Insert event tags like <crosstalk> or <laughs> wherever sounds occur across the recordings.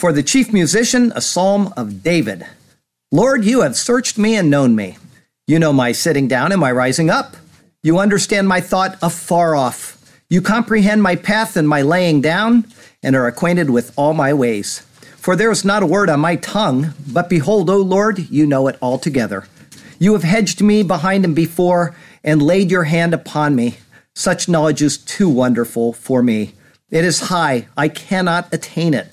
For the chief musician, a psalm of David. Lord, you have searched me and known me. You know my sitting down and my rising up. You understand my thought afar off. You comprehend my path and my laying down, and are acquainted with all my ways. For there is not a word on my tongue, but behold, O Lord, you know it altogether. You have hedged me behind and before, and laid your hand upon me. Such knowledge is too wonderful for me. It is high, I cannot attain it.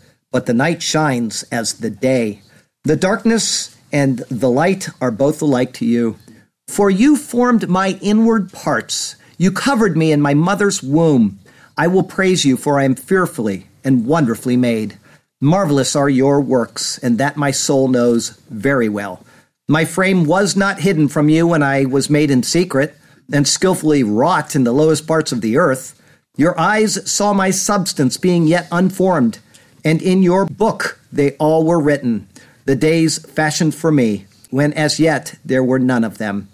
but the night shines as the day. The darkness and the light are both alike to you. For you formed my inward parts. You covered me in my mother's womb. I will praise you, for I am fearfully and wonderfully made. Marvelous are your works, and that my soul knows very well. My frame was not hidden from you when I was made in secret and skillfully wrought in the lowest parts of the earth. Your eyes saw my substance being yet unformed and in your book they all were written, the days fashioned for me, when as yet there were none of them.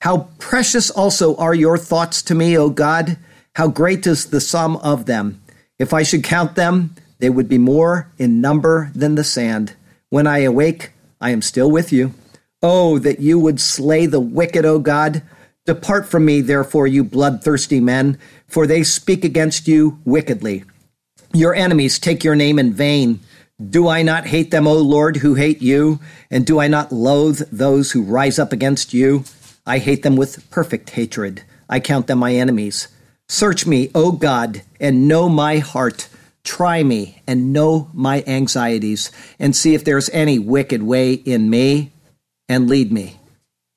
How precious also are your thoughts to me, O God! How great is the sum of them! If I should count them, they would be more in number than the sand. When I awake, I am still with you. Oh, that you would slay the wicked, O God! Depart from me, therefore, you bloodthirsty men, for they speak against you wickedly. Your enemies take your name in vain. Do I not hate them, O Lord, who hate you? And do I not loathe those who rise up against you? I hate them with perfect hatred. I count them my enemies. Search me, O God, and know my heart. Try me and know my anxieties, and see if there's any wicked way in me, and lead me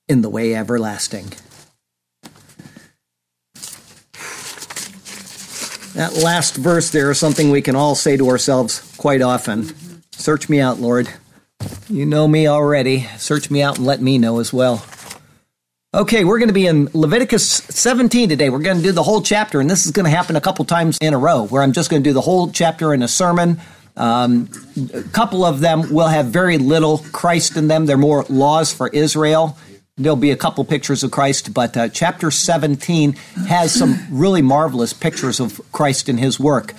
in the way everlasting. That last verse there is something we can all say to ourselves quite often Search me out, Lord. You know me already. Search me out and let me know as well. Okay, we're going to be in Leviticus 17 today. We're going to do the whole chapter, and this is going to happen a couple times in a row where I'm just going to do the whole chapter in a sermon. Um, a couple of them will have very little Christ in them. They're more laws for Israel. There'll be a couple pictures of Christ, but uh, chapter 17 has some really marvelous pictures of Christ and his work.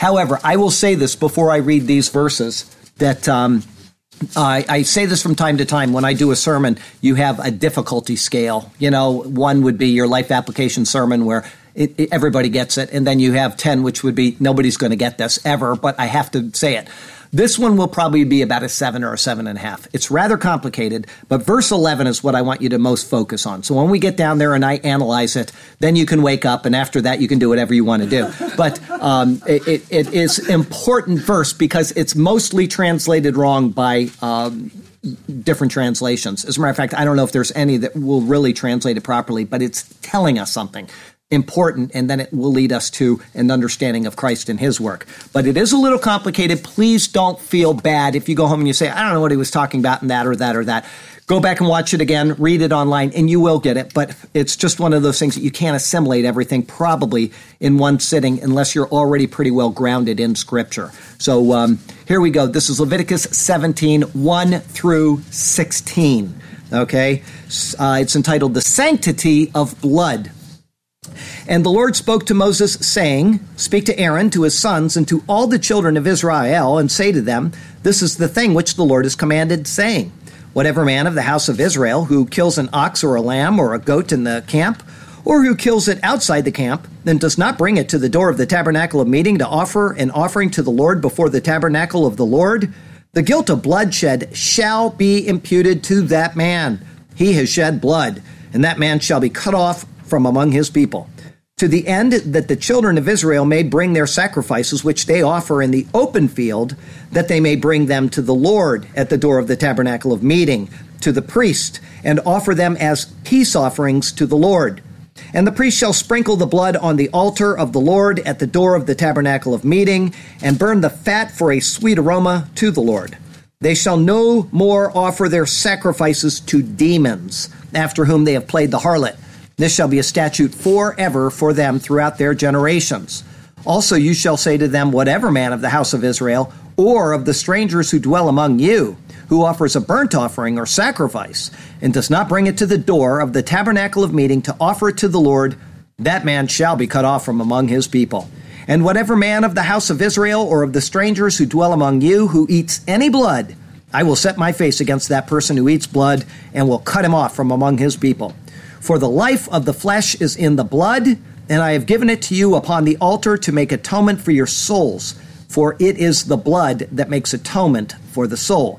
However, I will say this before I read these verses that um, I, I, say this from time to time when I do a sermon, you have a difficulty scale. You know, one would be your life application sermon where it, it, everybody gets it, and then you have 10, which would be nobody's going to get this ever, but I have to say it. This one will probably be about a seven or a seven and a half. It's rather complicated, but verse 11 is what I want you to most focus on. So when we get down there and I analyze it, then you can wake up, and after that, you can do whatever you want to do. <laughs> But um, it, it, it is important verse because it's mostly translated wrong by. Um, different translations. As a matter of fact, I don't know if there's any that will really translate it properly, but it's telling us something important, and then it will lead us to an understanding of Christ and his work. But it is a little complicated. Please don't feel bad if you go home and you say, I don't know what he was talking about in that or that or that. Go back and watch it again, read it online, and you will get it. But it's just one of those things that you can't assimilate everything probably in one sitting unless you're already pretty well grounded in Scripture. So um, here we go. This is Leviticus 17, 1 through 16. Okay? Uh, it's entitled The Sanctity of Blood. And the Lord spoke to Moses, saying, Speak to Aaron, to his sons, and to all the children of Israel, and say to them, This is the thing which the Lord has commanded, saying, Whatever man of the house of Israel who kills an ox or a lamb or a goat in the camp, or who kills it outside the camp, and does not bring it to the door of the tabernacle of meeting to offer an offering to the Lord before the tabernacle of the Lord, The guilt of bloodshed shall be imputed to that man. He has shed blood, and that man shall be cut off from among his people. To the end that the children of Israel may bring their sacrifices, which they offer in the open field, that they may bring them to the Lord at the door of the tabernacle of meeting, to the priest, and offer them as peace offerings to the Lord. And the priest shall sprinkle the blood on the altar of the Lord at the door of the tabernacle of meeting, and burn the fat for a sweet aroma to the Lord. They shall no more offer their sacrifices to demons, after whom they have played the harlot. This shall be a statute forever for them throughout their generations. Also, you shall say to them, Whatever man of the house of Israel, or of the strangers who dwell among you, who offers a burnt offering or sacrifice, and does not bring it to the door of the tabernacle of meeting to offer it to the Lord, that man shall be cut off from among his people. And whatever man of the house of Israel or of the strangers who dwell among you who eats any blood, I will set my face against that person who eats blood and will cut him off from among his people. For the life of the flesh is in the blood, and I have given it to you upon the altar to make atonement for your souls, for it is the blood that makes atonement for the soul.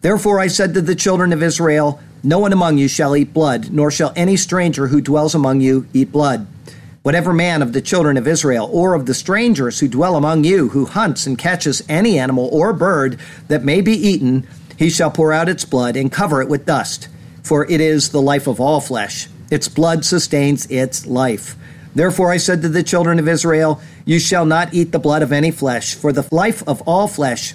Therefore I said to the children of Israel, No one among you shall eat blood, nor shall any stranger who dwells among you eat blood. Whatever man of the children of Israel or of the strangers who dwell among you who hunts and catches any animal or bird that may be eaten, he shall pour out its blood and cover it with dust. For it is the life of all flesh. Its blood sustains its life. Therefore I said to the children of Israel, You shall not eat the blood of any flesh, for the life of all flesh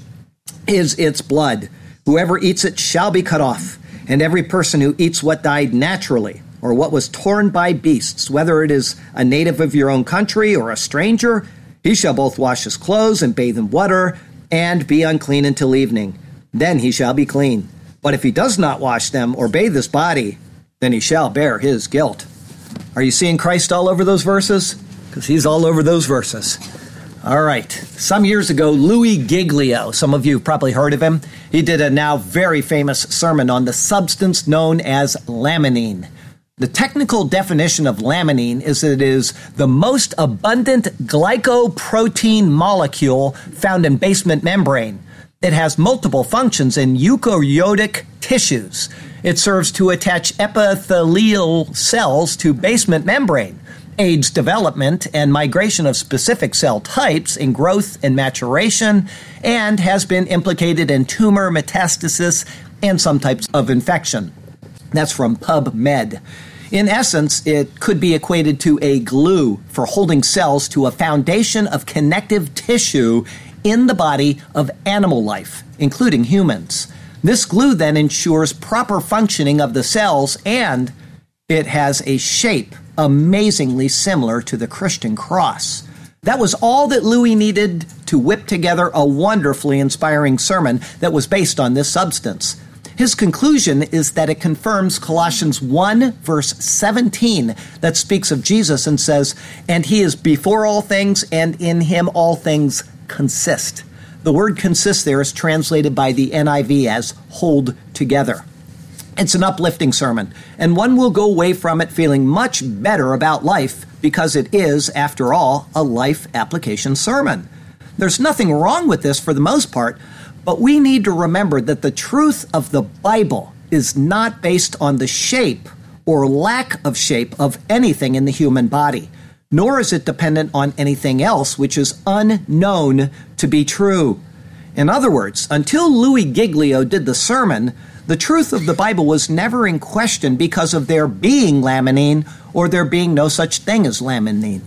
is its blood. Whoever eats it shall be cut off, and every person who eats what died naturally, or what was torn by beasts, whether it is a native of your own country or a stranger, he shall both wash his clothes and bathe in water, and be unclean until evening. Then he shall be clean. But if he does not wash them or bathe his body, then he shall bear his guilt. Are you seeing Christ all over those verses? Because he's all over those verses. All right. Some years ago, Louis Giglio, some of you probably heard of him, he did a now very famous sermon on the substance known as laminin. The technical definition of laminin is that it is the most abundant glycoprotein molecule found in basement membrane. It has multiple functions in eukaryotic tissues. It serves to attach epithelial cells to basement membrane aids development and migration of specific cell types in growth and maturation, and has been implicated in tumor metastasis and some types of infection. That's from PubMed. In essence, it could be equated to a glue for holding cells to a foundation of connective tissue in the body of animal life, including humans. This glue then ensures proper functioning of the cells and it has a shape amazingly similar to the Christian cross. That was all that Louis needed to whip together a wonderfully inspiring sermon that was based on this substance. His conclusion is that it confirms Colossians 1, verse 17, that speaks of Jesus and says, And he is before all things, and in him all things consist. The word consist there is translated by the NIV as hold together. It's an uplifting sermon, and one will go away from it feeling much better about life because it is, after all, a life application sermon. There's nothing wrong with this for the most part, but we need to remember that the truth of the Bible is not based on the shape or lack of shape of anything in the human body, nor is it dependent on anything else which is unknown to be true. In other words, until Louis Giglio did the sermon, the truth of the Bible was never in question because of there being laminin or there being no such thing as laminin.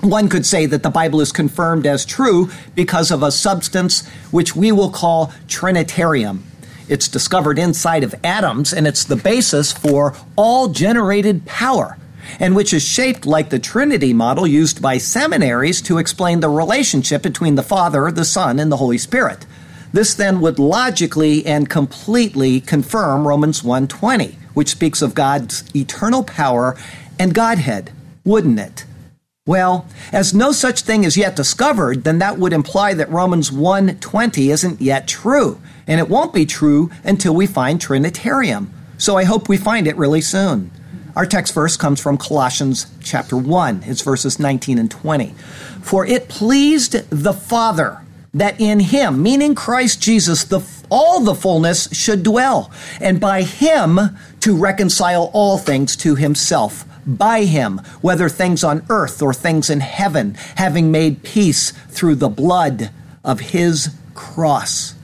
One could say that the Bible is confirmed as true because of a substance which we will call Trinitarium. It's discovered inside of atoms and it's the basis for all generated power, and which is shaped like the Trinity model used by seminaries to explain the relationship between the Father, the Son, and the Holy Spirit. This then would logically and completely confirm Romans 1:20, which speaks of God's eternal power and Godhead, wouldn't it? Well, as no such thing is yet discovered, then that would imply that Romans 1:20 isn't yet true, and it won't be true until we find Trinitarium. So I hope we find it really soon. Our text verse comes from Colossians chapter 1. It's verses 19 and 20. For it pleased the Father that in him, meaning Christ Jesus, the all the fullness should dwell, and by him to reconcile all things to himself. By him, whether things on earth or things in heaven, having made peace through the blood of his cross.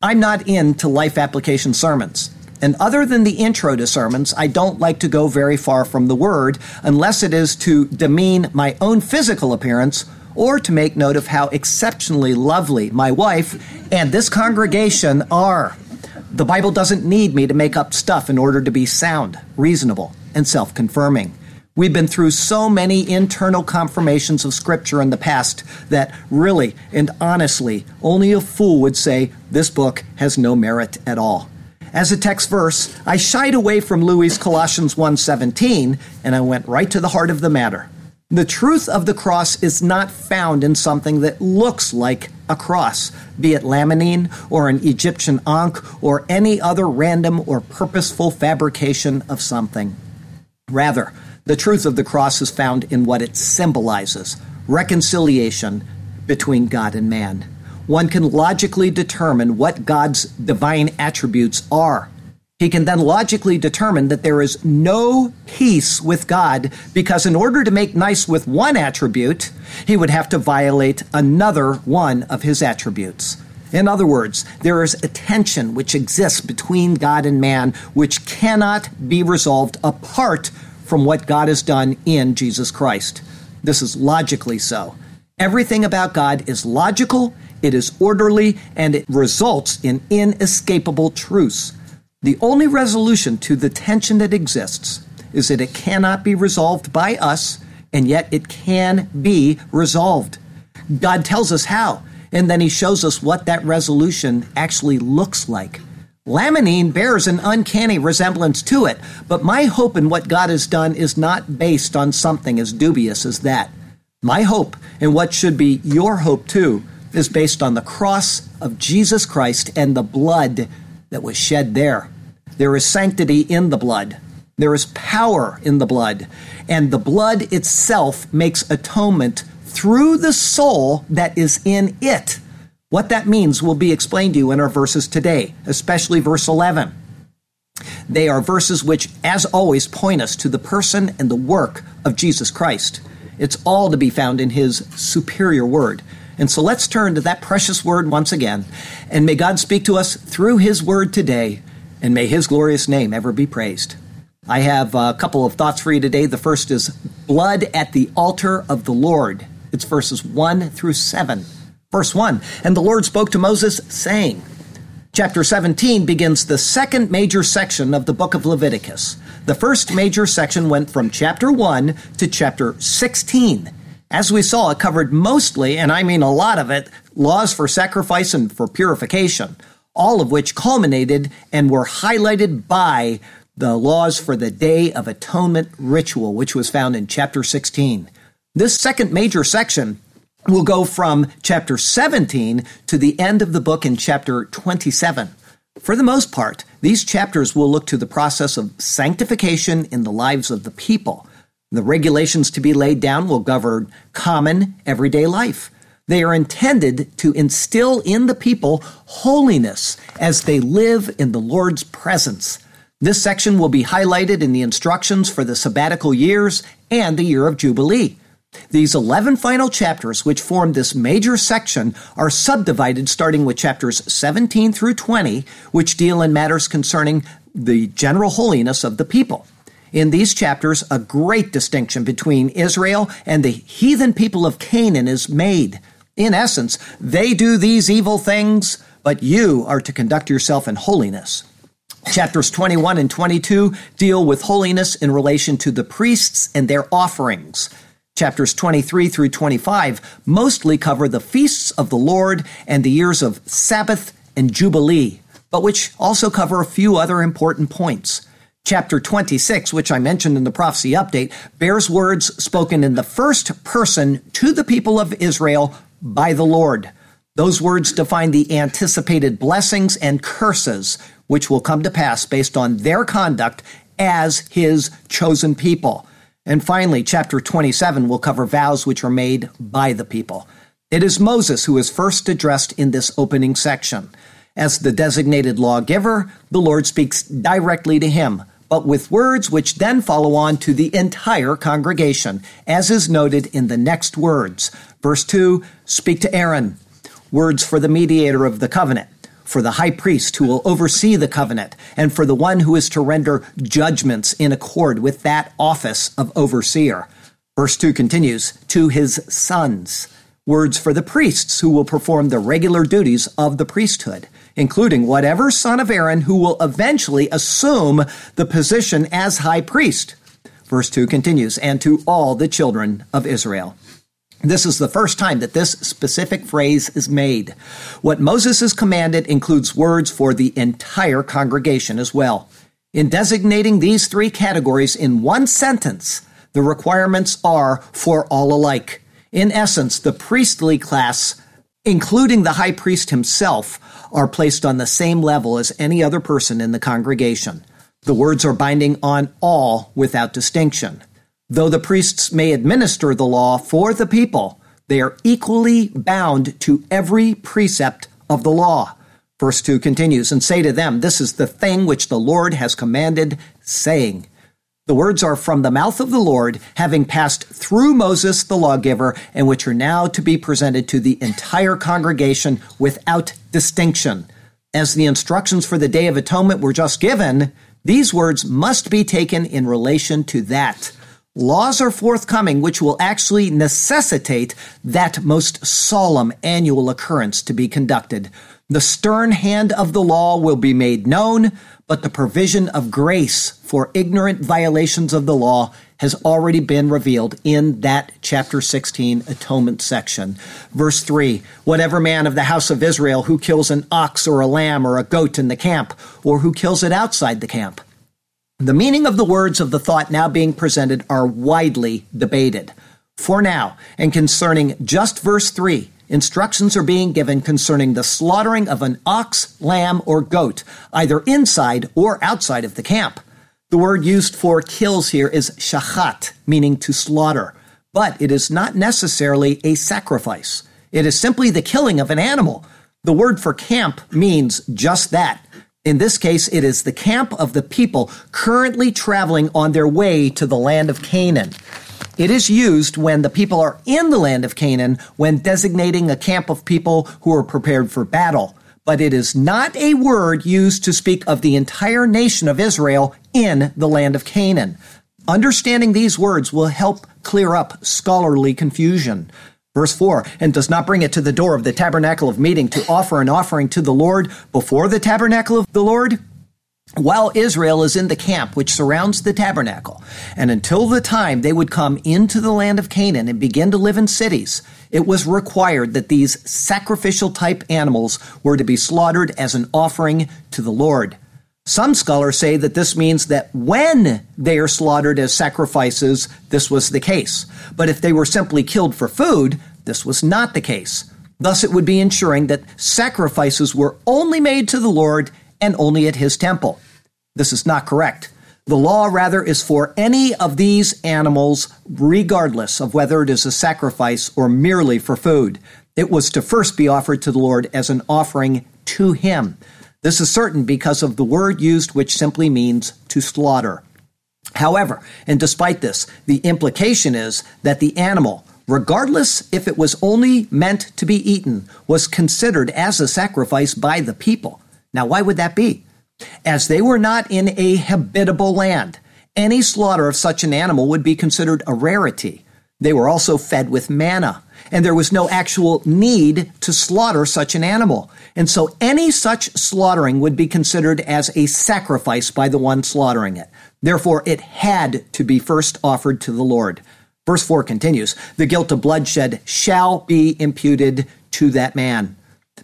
I'm not into life application sermons. And other than the intro to sermons, I don't like to go very far from the word unless it is to demean my own physical appearance or to make note of how exceptionally lovely my wife and this congregation are. The Bible doesn't need me to make up stuff in order to be sound, reasonable, and self confirming. We've been through so many internal confirmations of Scripture in the past that really and honestly, only a fool would say this book has no merit at all. As a text verse, I shied away from Louis' Colossians 1:17 and I went right to the heart of the matter. The truth of the cross is not found in something that looks like a cross, be it laminin or an Egyptian ankh or any other random or purposeful fabrication of something. Rather, the truth of the cross is found in what it symbolizes reconciliation between God and man. One can logically determine what God's divine attributes are he can then logically determine that there is no peace with God because, in order to make nice with one attribute, he would have to violate another one of his attributes. In other words, there is a tension which exists between God and man which cannot be resolved apart from what God has done in Jesus Christ. This is logically so. Everything about God is logical, it is orderly, and it results in inescapable truths. The only resolution to the tension that exists is that it cannot be resolved by us, and yet it can be resolved. God tells us how, and then He shows us what that resolution actually looks like. Laminin bears an uncanny resemblance to it, but my hope in what God has done is not based on something as dubious as that. My hope, and what should be your hope too, is based on the cross of Jesus Christ and the blood that was shed there. There is sanctity in the blood. There is power in the blood. And the blood itself makes atonement through the soul that is in it. What that means will be explained to you in our verses today, especially verse 11. They are verses which, as always, point us to the person and the work of Jesus Christ. It's all to be found in his superior word. And so let's turn to that precious word once again. And may God speak to us through his word today, and may his glorious name ever be praised. I have a couple of thoughts for you today. The first is blood at the altar of the Lord. It's verses 1 through 7. Verse 1 And the Lord spoke to Moses, saying, Chapter 17 begins the second major section of the book of Leviticus. The first major section went from chapter 1 to chapter 16. As we saw, it covered mostly, and I mean a lot of it, laws for sacrifice and for purification, all of which culminated and were highlighted by the laws for the Day of Atonement ritual, which was found in chapter 16. This second major section will go from chapter 17 to the end of the book in chapter 27. For the most part, these chapters will look to the process of sanctification in the lives of the people. The regulations to be laid down will govern common everyday life. They are intended to instill in the people holiness as they live in the Lord's presence. This section will be highlighted in the instructions for the sabbatical years and the year of Jubilee. These 11 final chapters, which form this major section, are subdivided starting with chapters 17 through 20, which deal in matters concerning the general holiness of the people in these chapters, a great distinction between Israel and the heathen people of Canaan is made. In essence, they do these evil things, but you are to conduct yourself in holiness. Chapters 21 and 22 deal with holiness in relation to the priests and their offerings. Chapters 23 through 25 mostly cover the feasts of the Lord and the years of Sabbath and Jubilee, but which also cover a few other important points. Chapter 26, which I mentioned in the prophecy update, bears words spoken in the first person to the people of Israel by the Lord. Those words define the anticipated blessings and curses which will come to pass based on their conduct as his chosen people. And finally, chapter 27 will cover vows which are made by the people. It is Moses who is first addressed in this opening section. As the designated lawgiver, the Lord speaks directly to him, but with words which then follow on to the entire congregation, as is noted in the next words. Verse 2 Speak to Aaron, words for the mediator of the covenant, for the high priest who will oversee the covenant, and for the one who is to render judgments in accord with that office of overseer. Verse 2 continues, To his sons words for the priests who will perform the regular duties of the priesthood, including whatever son of Aaron who will eventually assume the position as high priest. Verse 2 continues, and to all the children of Israel. This is the first time that this specific phrase is made. What Moses has commanded includes words for the entire congregation as well. In designating these three categories in one sentence, the requirements are for all alike. In essence, the priestly class, including the high priest himself, are placed on the same level as any other person in the congregation. The words are binding on all without distinction. Though the priests may administer the law for the people, they are equally bound to every precept of the law. Verse 2 continues, and say to them, This is the thing which the Lord has commanded, saying, the words are from the mouth of the Lord, having passed through Moses the lawgiver, and which are now to be presented to the entire congregation without distinction. As the instructions for the Day of Atonement were just given, these words must be taken in relation to that. Laws are forthcoming which will actually necessitate that most solemn annual occurrence to be conducted. The stern hand of the law will be made known, but the provision of grace for ignorant violations of the law has already been revealed in that chapter 16 atonement section. Verse 3 Whatever man of the house of Israel who kills an ox or a lamb or a goat in the camp, or who kills it outside the camp. The meaning of the words of the thought now being presented are widely debated. For now, and concerning just verse 3, instructions are being given concerning the slaughtering of an ox, lamb, or goat, either inside or outside of the camp. The word used for kills here is shachat, meaning to slaughter, but it is not necessarily a sacrifice. It is simply the killing of an animal. The word for camp means just that. In this case, it is the camp of the people currently traveling on their way to the land of Canaan. It is used when the people are in the land of Canaan when designating a camp of people who are prepared for battle. But it is not a word used to speak of the entire nation of Israel in the land of Canaan. Understanding these words will help clear up scholarly confusion. Verse 4 and does not bring it to the door of the tabernacle of meeting to offer an offering to the Lord before the tabernacle of the Lord while Israel is in the camp which surrounds the tabernacle, and until the time they would come into the land of Canaan and begin to live in cities, it was required that these sacrificial type animals were to be slaughtered as an offering to the Lord. Some scholars say that this means that when they are slaughtered as sacrifices, this was the case. But if they were simply killed for food, this was not the case. Thus, it would be ensuring that sacrifices were only made to the Lord and only at his temple. This is not correct. The law, rather, is for any of these animals, regardless of whether it is a sacrifice or merely for food. It was to first be offered to the Lord as an offering to him. This is certain because of the word used, which simply means to slaughter. However, and despite this, the implication is that the animal, regardless if it was only meant to be eaten, was considered as a sacrifice by the people. Now, why would that be? As they were not in a habitable land, any slaughter of such an animal would be considered a rarity. They were also fed with manna, and there was no actual need to slaughter such an animal. And so any such slaughtering would be considered as a sacrifice by the one slaughtering it. Therefore, it had to be first offered to the Lord. Verse 4 continues The guilt of bloodshed shall be imputed to that man.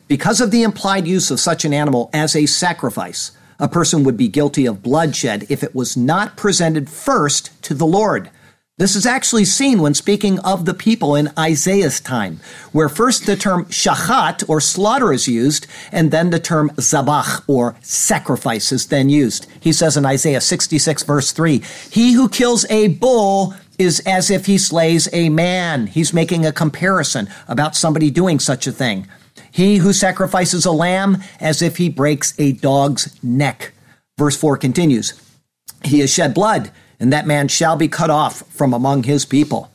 Because of the implied use of such an animal as a sacrifice, a person would be guilty of bloodshed if it was not presented first to the Lord. This is actually seen when speaking of the people in Isaiah's time, where first the term shachat or slaughter is used, and then the term zabach or sacrifice is then used. He says in Isaiah 66 verse 3, He who kills a bull is as if he slays a man. He's making a comparison about somebody doing such a thing. He who sacrifices a lamb as if he breaks a dog's neck. Verse 4 continues He has shed blood, and that man shall be cut off from among his people.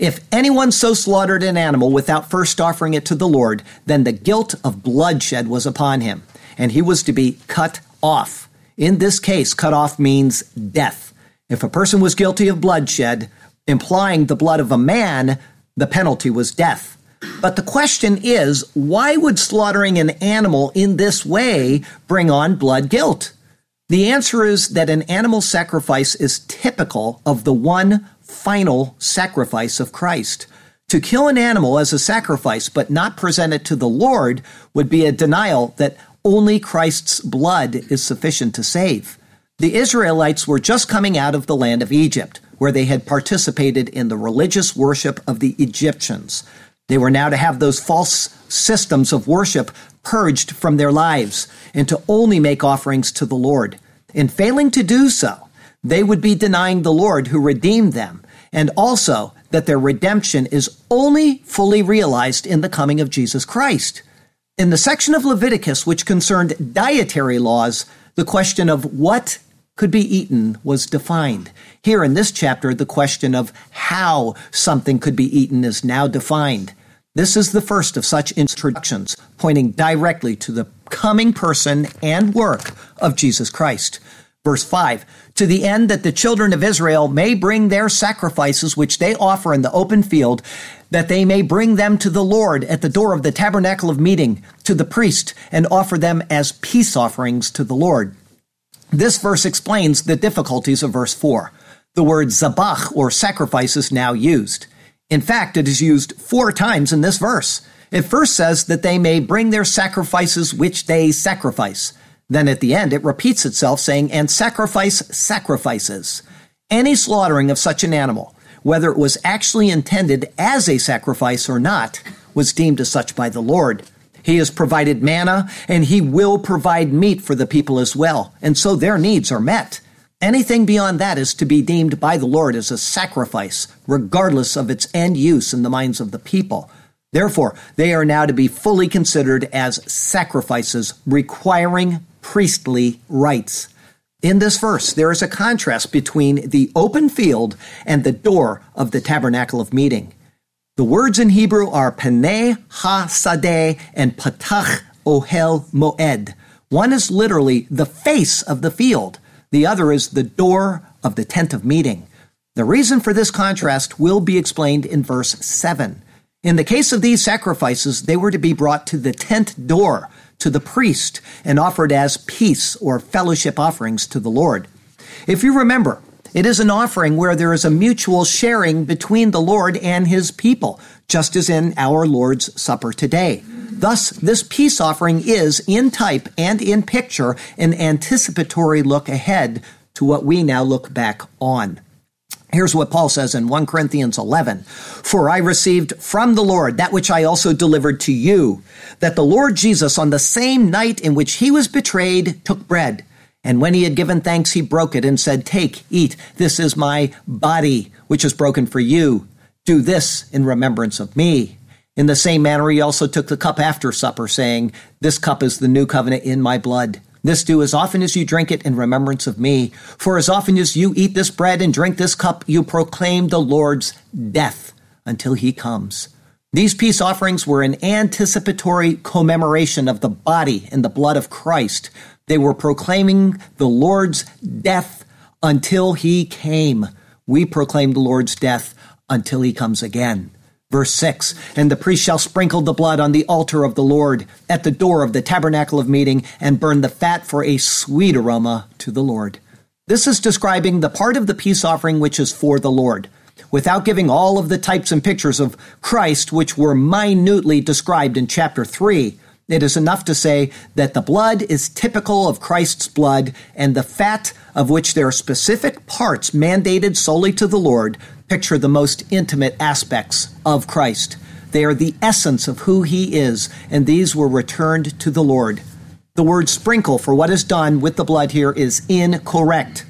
If anyone so slaughtered an animal without first offering it to the Lord, then the guilt of bloodshed was upon him, and he was to be cut off. In this case, cut off means death. If a person was guilty of bloodshed, implying the blood of a man, the penalty was death. But the question is, why would slaughtering an animal in this way bring on blood guilt? The answer is that an animal sacrifice is typical of the one final sacrifice of Christ. To kill an animal as a sacrifice but not present it to the Lord would be a denial that only Christ's blood is sufficient to save. The Israelites were just coming out of the land of Egypt, where they had participated in the religious worship of the Egyptians. They were now to have those false systems of worship purged from their lives and to only make offerings to the Lord. In failing to do so, they would be denying the Lord who redeemed them, and also that their redemption is only fully realized in the coming of Jesus Christ. In the section of Leviticus which concerned dietary laws, the question of what could be eaten was defined. Here in this chapter, the question of how something could be eaten is now defined. This is the first of such introductions, pointing directly to the coming person and work of Jesus Christ. Verse 5 To the end that the children of Israel may bring their sacrifices which they offer in the open field, that they may bring them to the Lord at the door of the tabernacle of meeting, to the priest, and offer them as peace offerings to the Lord. This verse explains the difficulties of verse 4. The word zabach, or sacrifice, is now used. In fact, it is used four times in this verse. It first says that they may bring their sacrifices which they sacrifice. Then at the end, it repeats itself saying, and sacrifice sacrifices. Any slaughtering of such an animal, whether it was actually intended as a sacrifice or not, was deemed as such by the Lord. He has provided manna, and he will provide meat for the people as well, and so their needs are met. Anything beyond that is to be deemed by the Lord as a sacrifice, regardless of its end use in the minds of the people. Therefore, they are now to be fully considered as sacrifices requiring priestly rites. In this verse, there is a contrast between the open field and the door of the tabernacle of meeting. The words in Hebrew are paneh ha sadeh and patach ohel moed. One is literally the face of the field. The other is the door of the tent of meeting. The reason for this contrast will be explained in verse 7. In the case of these sacrifices, they were to be brought to the tent door, to the priest, and offered as peace or fellowship offerings to the Lord. If you remember, it is an offering where there is a mutual sharing between the Lord and his people, just as in our Lord's Supper today. Thus, this peace offering is, in type and in picture, an anticipatory look ahead to what we now look back on. Here's what Paul says in 1 Corinthians 11 For I received from the Lord that which I also delivered to you, that the Lord Jesus, on the same night in which he was betrayed, took bread. And when he had given thanks, he broke it and said, Take, eat, this is my body, which is broken for you. Do this in remembrance of me. In the same manner, he also took the cup after supper, saying, This cup is the new covenant in my blood. This do as often as you drink it in remembrance of me. For as often as you eat this bread and drink this cup, you proclaim the Lord's death until he comes. These peace offerings were an anticipatory commemoration of the body and the blood of Christ. They were proclaiming the Lord's death until he came. We proclaim the Lord's death until he comes again. Verse 6 And the priest shall sprinkle the blood on the altar of the Lord at the door of the tabernacle of meeting and burn the fat for a sweet aroma to the Lord. This is describing the part of the peace offering which is for the Lord, without giving all of the types and pictures of Christ which were minutely described in chapter 3. It is enough to say that the blood is typical of Christ's blood, and the fat, of which there are specific parts mandated solely to the Lord, picture the most intimate aspects of Christ. They are the essence of who he is, and these were returned to the Lord. The word sprinkle for what is done with the blood here is incorrect.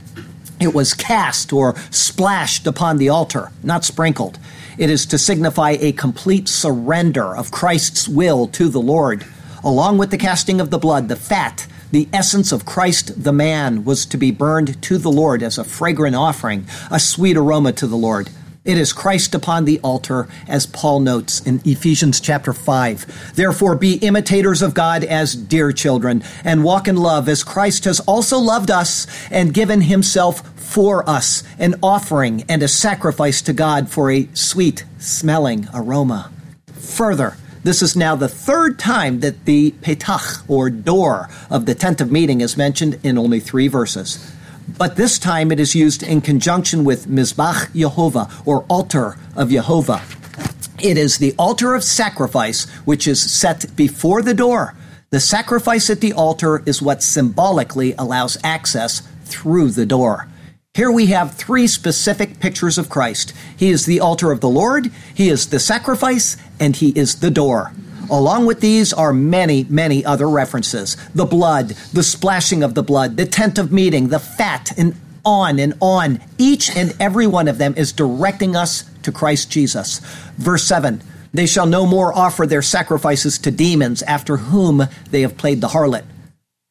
It was cast or splashed upon the altar, not sprinkled. It is to signify a complete surrender of Christ's will to the Lord. Along with the casting of the blood, the fat, the essence of Christ the man, was to be burned to the Lord as a fragrant offering, a sweet aroma to the Lord. It is Christ upon the altar, as Paul notes in Ephesians chapter 5. Therefore, be imitators of God as dear children, and walk in love as Christ has also loved us and given himself for us, an offering and a sacrifice to God for a sweet smelling aroma. Further, this is now the third time that the petach, or door, of the tent of meeting is mentioned in only three verses but this time it is used in conjunction with Mizbach Yehovah, or altar of Yehovah. It is the altar of sacrifice which is set before the door. The sacrifice at the altar is what symbolically allows access through the door. Here we have three specific pictures of Christ. He is the altar of the Lord, He is the sacrifice, and He is the door. Along with these are many, many other references the blood, the splashing of the blood, the tent of meeting, the fat, and on and on. Each and every one of them is directing us to Christ Jesus. Verse 7 They shall no more offer their sacrifices to demons after whom they have played the harlot.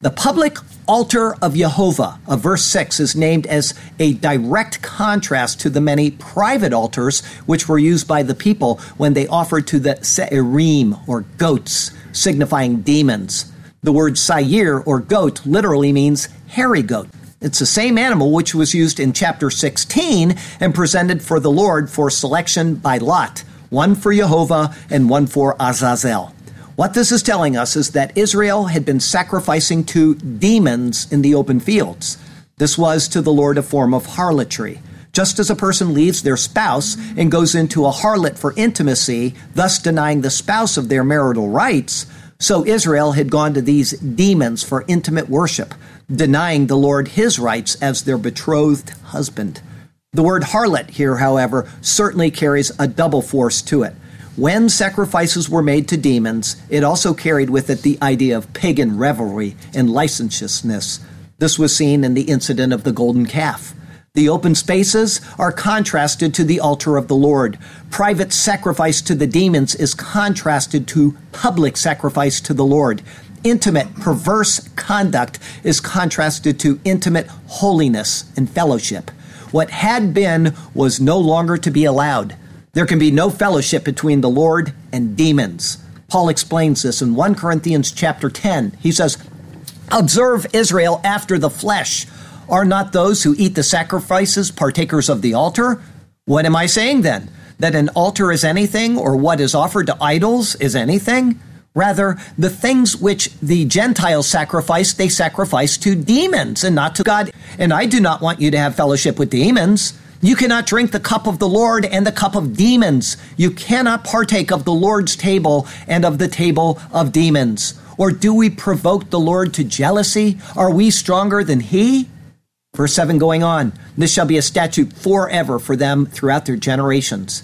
The public altar of Jehovah of verse 6 is named as a direct contrast to the many private altars which were used by the people when they offered to the Se'irim or goats, signifying demons. The word Sair or goat literally means hairy goat. It's the same animal which was used in chapter 16 and presented for the Lord for selection by Lot, one for Jehovah and one for Azazel. What this is telling us is that Israel had been sacrificing to demons in the open fields. This was to the Lord a form of harlotry. Just as a person leaves their spouse and goes into a harlot for intimacy, thus denying the spouse of their marital rights, so Israel had gone to these demons for intimate worship, denying the Lord his rights as their betrothed husband. The word harlot here, however, certainly carries a double force to it. When sacrifices were made to demons, it also carried with it the idea of pagan revelry and licentiousness. This was seen in the incident of the golden calf. The open spaces are contrasted to the altar of the Lord. Private sacrifice to the demons is contrasted to public sacrifice to the Lord. Intimate, perverse conduct is contrasted to intimate holiness and fellowship. What had been was no longer to be allowed. There can be no fellowship between the Lord and demons. Paul explains this in 1 Corinthians chapter 10. He says, Observe Israel after the flesh. Are not those who eat the sacrifices partakers of the altar? What am I saying then? That an altar is anything, or what is offered to idols is anything? Rather, the things which the Gentiles sacrifice, they sacrifice to demons and not to God. And I do not want you to have fellowship with demons. You cannot drink the cup of the Lord and the cup of demons. You cannot partake of the Lord's table and of the table of demons. Or do we provoke the Lord to jealousy? Are we stronger than he? Verse 7 going on, this shall be a statute forever for them throughout their generations.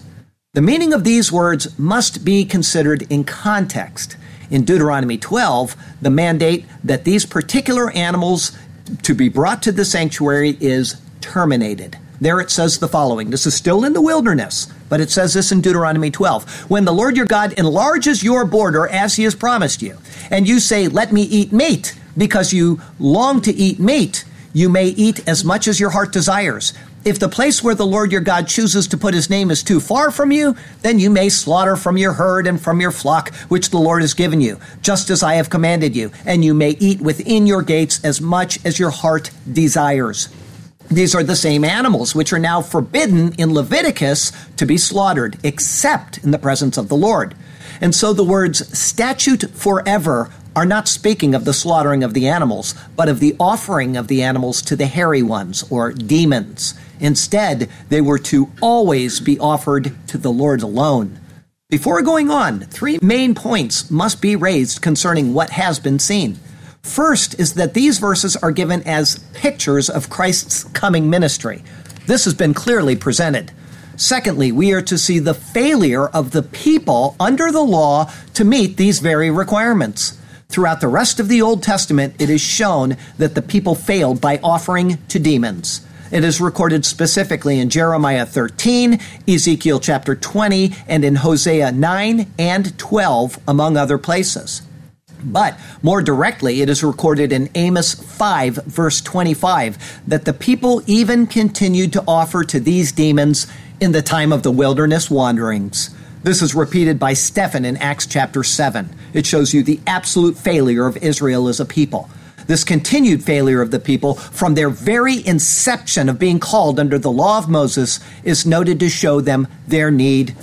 The meaning of these words must be considered in context. In Deuteronomy 12, the mandate that these particular animals to be brought to the sanctuary is terminated. There it says the following. This is still in the wilderness, but it says this in Deuteronomy 12. When the Lord your God enlarges your border as he has promised you, and you say, Let me eat meat, because you long to eat meat, you may eat as much as your heart desires. If the place where the Lord your God chooses to put his name is too far from you, then you may slaughter from your herd and from your flock, which the Lord has given you, just as I have commanded you, and you may eat within your gates as much as your heart desires. These are the same animals which are now forbidden in Leviticus to be slaughtered, except in the presence of the Lord. And so the words statute forever are not speaking of the slaughtering of the animals, but of the offering of the animals to the hairy ones, or demons. Instead, they were to always be offered to the Lord alone. Before going on, three main points must be raised concerning what has been seen. First is that these verses are given as pictures of Christ's coming ministry. This has been clearly presented. Secondly, we are to see the failure of the people under the law to meet these very requirements. Throughout the rest of the Old Testament, it is shown that the people failed by offering to demons. It is recorded specifically in Jeremiah 13, Ezekiel chapter 20, and in Hosea 9 and 12, among other places. But more directly, it is recorded in Amos 5, verse 25, that the people even continued to offer to these demons in the time of the wilderness wanderings. This is repeated by Stephen in Acts chapter 7. It shows you the absolute failure of Israel as a people. This continued failure of the people from their very inception of being called under the law of Moses is noted to show them their need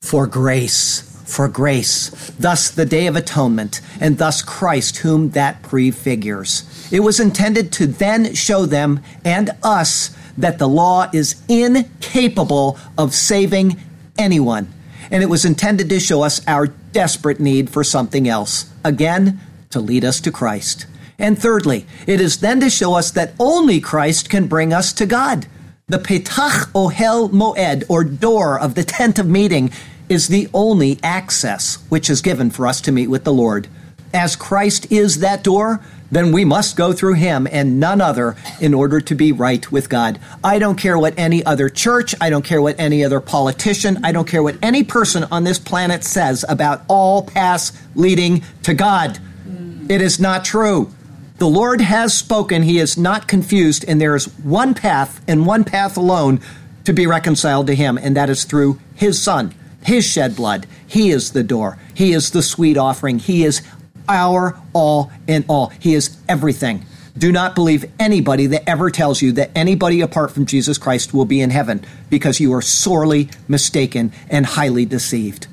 for grace for grace, thus the Day of Atonement, and thus Christ, whom that prefigures. It was intended to then show them and us that the law is incapable of saving anyone. And it was intended to show us our desperate need for something else. Again, to lead us to Christ. And thirdly, it is then to show us that only Christ can bring us to God. The Petach Ohel Moed, or door of the tent of meeting, is the only access which is given for us to meet with the Lord. As Christ is that door, then we must go through him and none other in order to be right with God. I don't care what any other church, I don't care what any other politician, I don't care what any person on this planet says about all paths leading to God. Mm. It is not true. The Lord has spoken, he is not confused, and there is one path and one path alone to be reconciled to him, and that is through his Son. His shed blood. He is the door. He is the sweet offering. He is our all in all. He is everything. Do not believe anybody that ever tells you that anybody apart from Jesus Christ will be in heaven because you are sorely mistaken and highly deceived.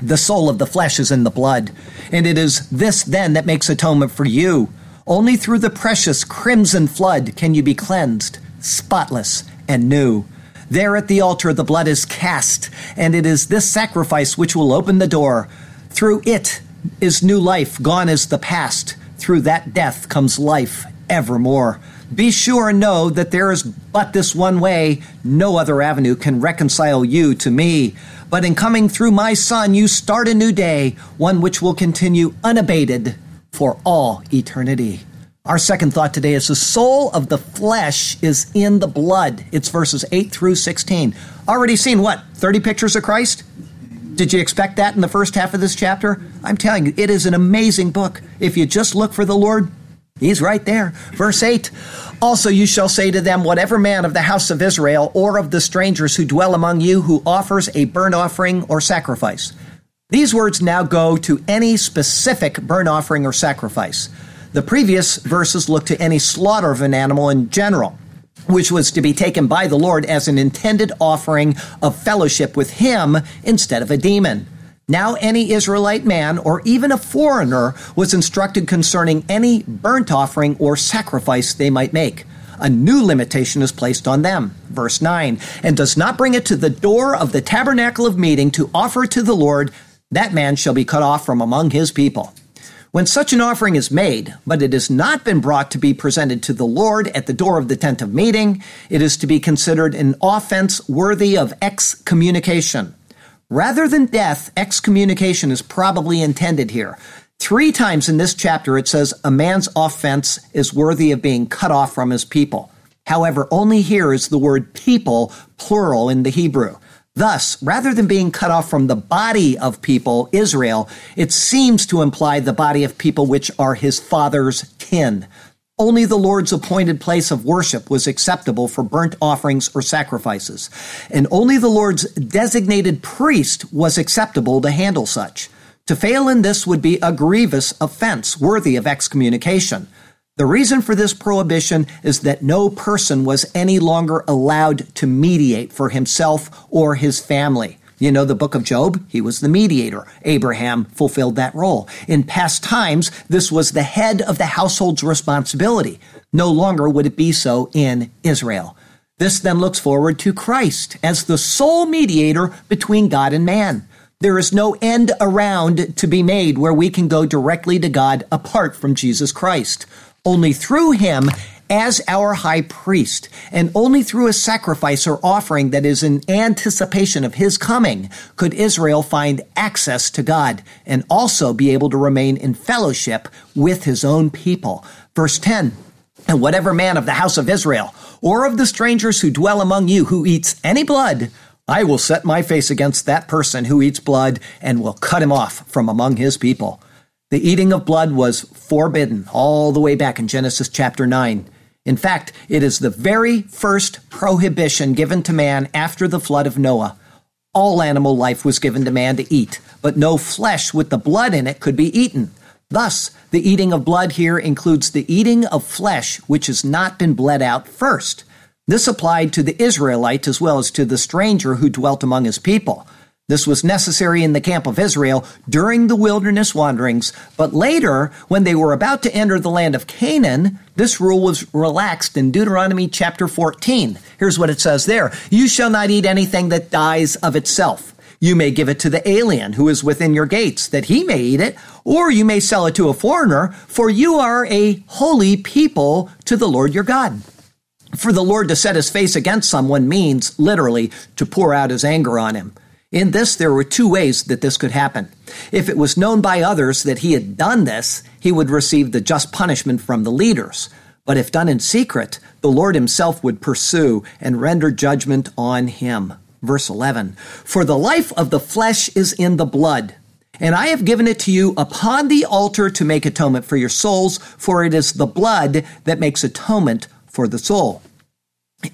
The soul of the flesh is in the blood, and it is this then that makes atonement for you. Only through the precious crimson flood can you be cleansed, spotless, and new. There at the altar, the blood is cast, and it is this sacrifice which will open the door. Through it is new life, gone is the past. Through that death comes life evermore. Be sure and know that there is but this one way. No other avenue can reconcile you to me. But in coming through my Son, you start a new day, one which will continue unabated for all eternity. Our second thought today is the soul of the flesh is in the blood. It's verses 8 through 16. Already seen what? 30 pictures of Christ? Did you expect that in the first half of this chapter? I'm telling you, it is an amazing book. If you just look for the Lord, He's right there. Verse 8 Also, you shall say to them, Whatever man of the house of Israel or of the strangers who dwell among you who offers a burnt offering or sacrifice. These words now go to any specific burnt offering or sacrifice. The previous verses look to any slaughter of an animal in general, which was to be taken by the Lord as an intended offering of fellowship with Him instead of a demon. Now, any Israelite man or even a foreigner was instructed concerning any burnt offering or sacrifice they might make. A new limitation is placed on them. Verse 9, and does not bring it to the door of the tabernacle of meeting to offer to the Lord, that man shall be cut off from among his people. When such an offering is made, but it has not been brought to be presented to the Lord at the door of the tent of meeting, it is to be considered an offense worthy of excommunication. Rather than death, excommunication is probably intended here. Three times in this chapter it says a man's offense is worthy of being cut off from his people. However, only here is the word people plural in the Hebrew. Thus, rather than being cut off from the body of people, Israel, it seems to imply the body of people which are his father's kin. Only the Lord's appointed place of worship was acceptable for burnt offerings or sacrifices, and only the Lord's designated priest was acceptable to handle such. To fail in this would be a grievous offense worthy of excommunication. The reason for this prohibition is that no person was any longer allowed to mediate for himself or his family. You know the book of Job? He was the mediator. Abraham fulfilled that role. In past times, this was the head of the household's responsibility. No longer would it be so in Israel. This then looks forward to Christ as the sole mediator between God and man. There is no end around to be made where we can go directly to God apart from Jesus Christ. Only through him as our high priest, and only through a sacrifice or offering that is in anticipation of his coming could Israel find access to God and also be able to remain in fellowship with his own people. Verse 10 And whatever man of the house of Israel, or of the strangers who dwell among you, who eats any blood, I will set my face against that person who eats blood and will cut him off from among his people. The eating of blood was forbidden all the way back in Genesis chapter 9. In fact, it is the very first prohibition given to man after the flood of Noah. All animal life was given to man to eat, but no flesh with the blood in it could be eaten. Thus, the eating of blood here includes the eating of flesh which has not been bled out first. This applied to the Israelite as well as to the stranger who dwelt among his people. This was necessary in the camp of Israel during the wilderness wanderings, but later, when they were about to enter the land of Canaan, this rule was relaxed in Deuteronomy chapter 14. Here's what it says there You shall not eat anything that dies of itself. You may give it to the alien who is within your gates, that he may eat it, or you may sell it to a foreigner, for you are a holy people to the Lord your God. For the Lord to set his face against someone means, literally, to pour out his anger on him. In this, there were two ways that this could happen. If it was known by others that he had done this, he would receive the just punishment from the leaders. But if done in secret, the Lord himself would pursue and render judgment on him. Verse 11 For the life of the flesh is in the blood, and I have given it to you upon the altar to make atonement for your souls, for it is the blood that makes atonement for the soul.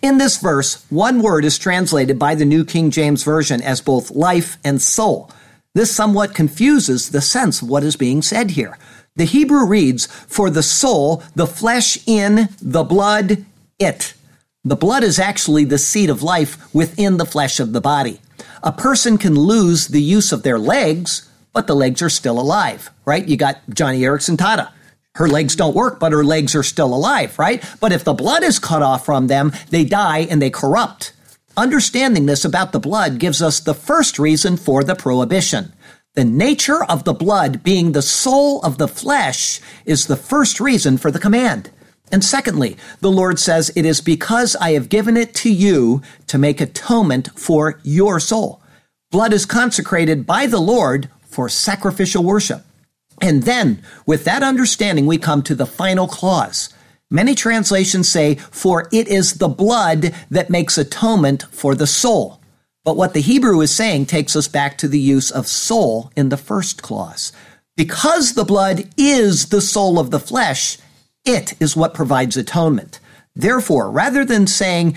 In this verse, one word is translated by the New King James Version as both life and soul. This somewhat confuses the sense of what is being said here. The Hebrew reads, For the soul, the flesh in, the blood, it. The blood is actually the seed of life within the flesh of the body. A person can lose the use of their legs, but the legs are still alive, right? You got Joni Eareckson Tada her legs don't work, but her legs are still alive, right? But if the blood is cut off from them, they die and they corrupt. Understanding this about the blood gives us the first reason for the prohibition. The nature of the blood being the soul of the flesh is the first reason for the command. And secondly, the Lord says, It is because I have given it to you to make atonement for your soul. Blood is consecrated by the Lord for sacrificial worship. And then, with that understanding, we come to the final clause. Many translations say, For it is the blood that makes atonement for the soul. But what the Hebrew is saying takes us back to the use of soul in the first clause. Because the blood is the soul of the flesh, it is what provides atonement. Therefore, rather than saying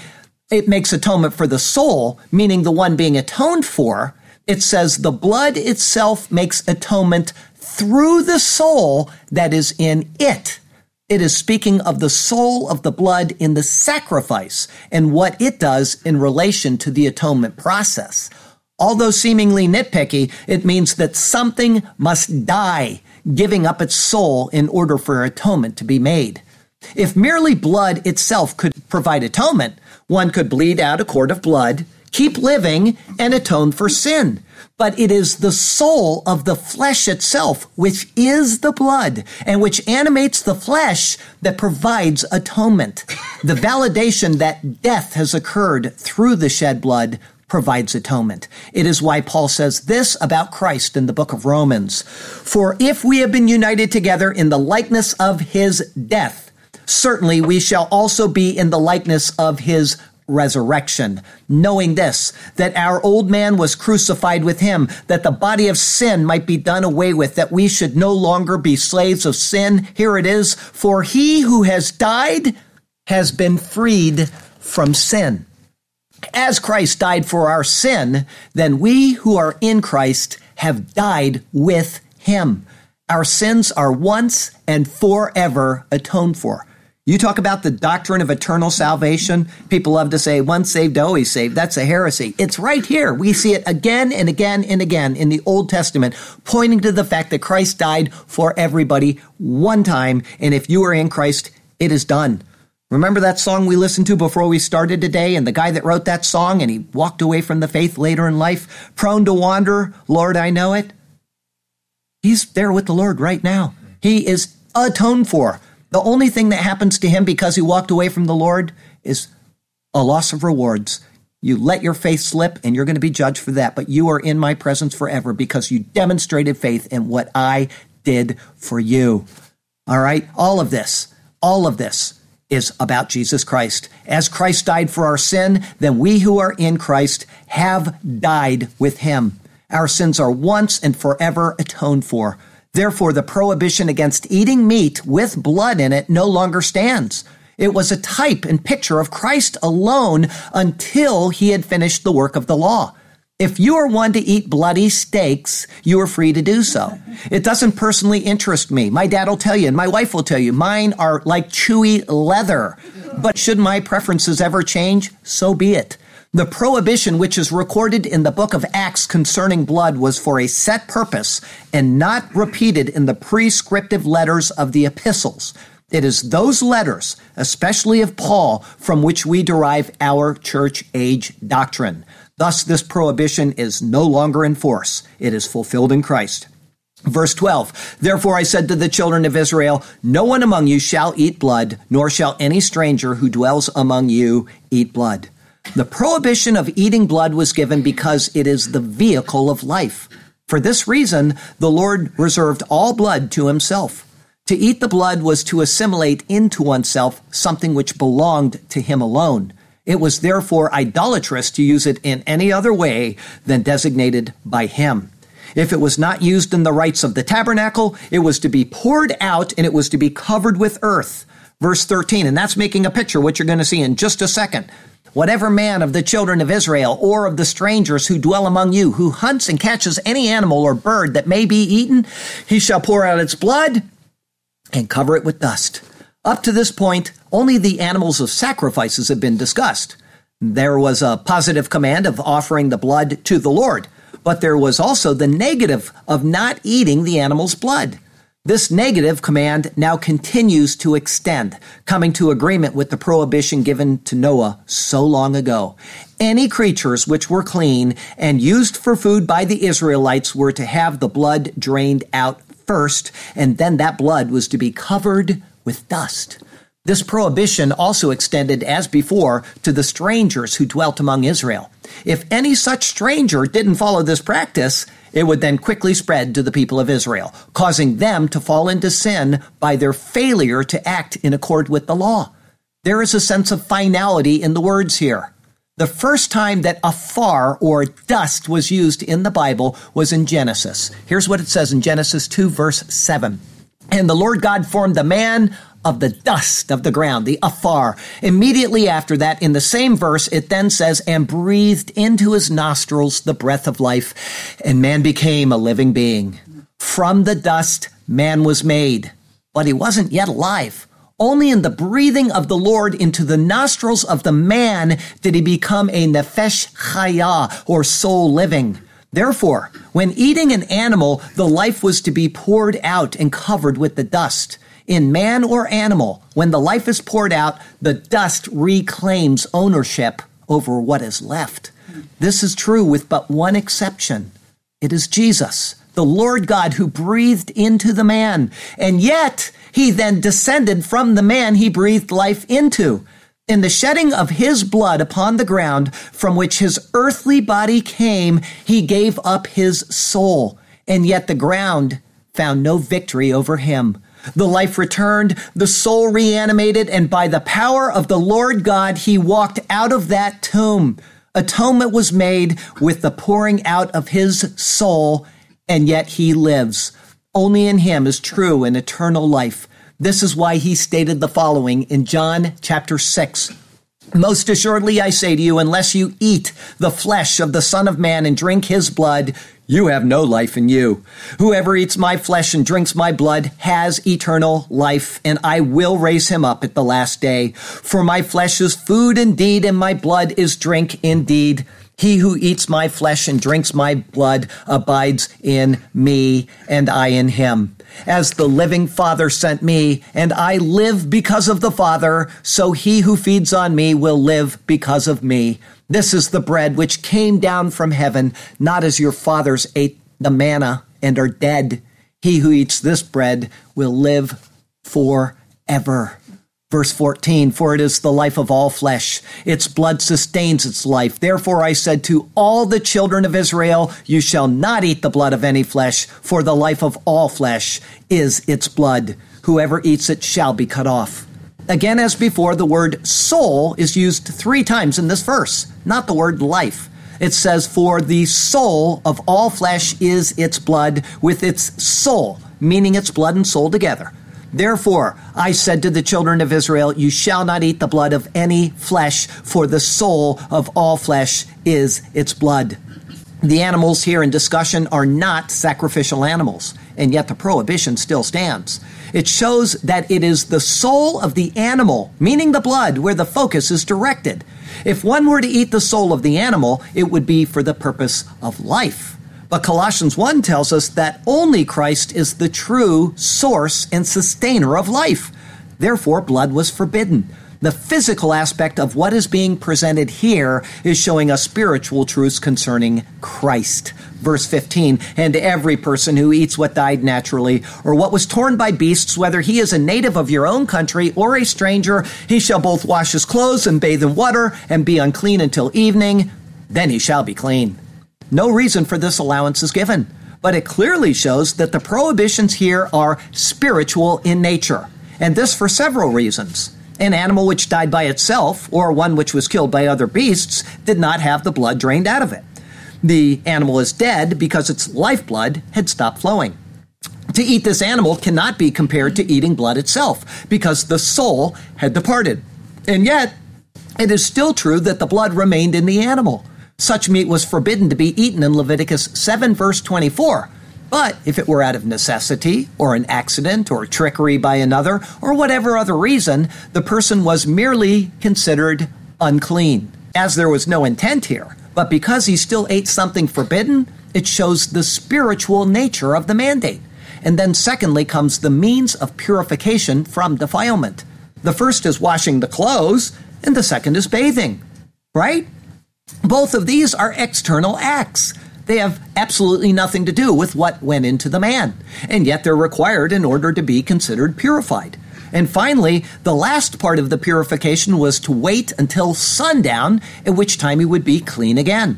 it makes atonement for the soul, meaning the one being atoned for, it says the blood itself makes atonement through the soul that is in it. It is speaking of the soul of the blood in the sacrifice and what it does in relation to the atonement process. Although seemingly nitpicky, it means that something must die, giving up its soul in order for atonement to be made. If merely blood itself could provide atonement, one could bleed out a quart of blood, keep living, and atone for sin but it is the soul of the flesh itself, which is the blood and which animates the flesh that provides atonement. The validation that death has occurred through the shed blood provides atonement. It is why Paul says this about Christ in the book of Romans. For if we have been united together in the likeness of his death, certainly we shall also be in the likeness of his resurrection, knowing this, that our old man was crucified with him, that the body of sin might be done away with, that we should no longer be slaves of sin. Here it is, for he who has died has been freed from sin. As Christ died for our sin, then we who are in Christ have died with him. Our sins are once and forever atoned for. You talk about the doctrine of eternal salvation. People love to say, once saved, always saved. That's a heresy. It's right here. We see it again and again and again in the Old Testament, pointing to the fact that Christ died for everybody one time. And if you are in Christ, it is done. Remember that song we listened to before we started today? And the guy that wrote that song and he walked away from the faith later in life, prone to wander, Lord, I know it. He's there with the Lord right now. He is atoned for. The only thing that happens to him because he walked away from the Lord is a loss of rewards. You let your faith slip and you're going to be judged for that, but you are in my presence forever because you demonstrated faith in what I did for you. All right? All of this, all of this is about Jesus Christ. As Christ died for our sin, then we who are in Christ have died with him. Our sins are once and forever atoned for. Therefore, the prohibition against eating meat with blood in it no longer stands. It was a type and picture of Christ alone until he had finished the work of the law. If you are one to eat bloody steaks, you are free to do so. It doesn't personally interest me. My dad will tell you, and my wife will tell you, mine are like chewy leather. But should my preferences ever change, so be it. The prohibition which is recorded in the book of Acts concerning blood was for a set purpose and not repeated in the prescriptive letters of the epistles. It is those letters, especially of Paul, from which we derive our church age doctrine. Thus, this prohibition is no longer in force. It is fulfilled in Christ. Verse 12, Therefore I said to the children of Israel, No one among you shall eat blood, nor shall any stranger who dwells among you eat blood. The prohibition of eating blood was given because it is the vehicle of life. For this reason, the Lord reserved all blood to himself. To eat the blood was to assimilate into oneself something which belonged to him alone. It was therefore idolatrous to use it in any other way than designated by him. If it was not used in the rites of the tabernacle, it was to be poured out and it was to be covered with earth. Verse 13, and that's making a picture, what you're going to see in just a second. Whatever man of the children of Israel or of the strangers who dwell among you, who hunts and catches any animal or bird that may be eaten, he shall pour out its blood and cover it with dust. Up to this point, only the animals of sacrifices have been discussed. There was a positive command of offering the blood to the Lord, but there was also the negative of not eating the animal's blood. This negative command now continues to extend, coming to agreement with the prohibition given to Noah so long ago. Any creatures which were clean and used for food by the Israelites were to have the blood drained out first, and then that blood was to be covered with dust. This prohibition also extended, as before, to the strangers who dwelt among Israel. If any such stranger didn't follow this practice, it would then quickly spread to the people of Israel, causing them to fall into sin by their failure to act in accord with the law. There is a sense of finality in the words here. The first time that afar or dust was used in the Bible was in Genesis. Here's what it says in Genesis 2, verse 7. And the Lord God formed the man of the dust of the ground, the afar. Immediately after that, in the same verse, it then says, and breathed into his nostrils the breath of life, and man became a living being. From the dust, man was made, but he wasn't yet alive. Only in the breathing of the Lord into the nostrils of the man did he become a nefesh chaya, or soul living. Therefore, when eating an animal, the life was to be poured out and covered with the dust. In man or animal, when the life is poured out, the dust reclaims ownership over what is left. This is true with but one exception. It is Jesus, the Lord God who breathed into the man. And yet, he then descended from the man he breathed life into. In the shedding of his blood upon the ground from which his earthly body came, he gave up his soul. And yet the ground found no victory over him. The life returned, the soul reanimated, and by the power of the Lord God, he walked out of that tomb. Atonement was made with the pouring out of his soul, and yet he lives. Only in him is true and eternal life. This is why he stated the following in John chapter 6. Most assuredly, I say to you, unless you eat the flesh of the Son of Man and drink his blood, you have no life in you. Whoever eats my flesh and drinks my blood has eternal life, and I will raise him up at the last day. For my flesh is food indeed, and my blood is drink indeed. He who eats my flesh and drinks my blood abides in me, and I in him. As the living Father sent me, and I live because of the Father, so he who feeds on me will live because of me. This is the bread which came down from heaven, not as your fathers ate the manna and are dead. He who eats this bread will live forever. Verse 14, for it is the life of all flesh. Its blood sustains its life. Therefore I said to all the children of Israel, you shall not eat the blood of any flesh, for the life of all flesh is its blood. Whoever eats it shall be cut off. Again, as before, the word soul is used three times in this verse, not the word life. It says, For the soul of all flesh is its blood, with its soul, meaning its blood and soul together. Therefore, I said to the children of Israel, You shall not eat the blood of any flesh, for the soul of all flesh is its blood. The animals here in discussion are not sacrificial animals, and yet the prohibition still stands. It shows that it is the soul of the animal, meaning the blood, where the focus is directed. If one were to eat the soul of the animal, it would be for the purpose of life. But Colossians 1 tells us that only Christ is the true source and sustainer of life. Therefore, blood was forbidden. The physical aspect of what is being presented here is showing us spiritual truths concerning Christ. Verse 15, and every person who eats what died naturally, or what was torn by beasts, whether he is a native of your own country or a stranger, he shall both wash his clothes and bathe in water and be unclean until evening. Then he shall be clean. No reason for this allowance is given, but it clearly shows that the prohibitions here are spiritual in nature, and this for several reasons. An animal which died by itself, or one which was killed by other beasts, did not have the blood drained out of it. The animal is dead because its lifeblood had stopped flowing. To eat this animal cannot be compared to eating blood itself because the soul had departed. And yet, it is still true that the blood remained in the animal. Such meat was forbidden to be eaten in Leviticus 7, verse 24. But if it were out of necessity, or an accident, or trickery by another, or whatever other reason, the person was merely considered unclean, as there was no intent here. But because he still ate something forbidden, it shows the spiritual nature of the mandate. And then, secondly, comes the means of purification from defilement. The first is washing the clothes, and the second is bathing, right? Both of these are external acts. They have absolutely nothing to do with what went into the man, and yet they're required in order to be considered purified. And finally, the last part of the purification was to wait until sundown, at which time he would be clean again.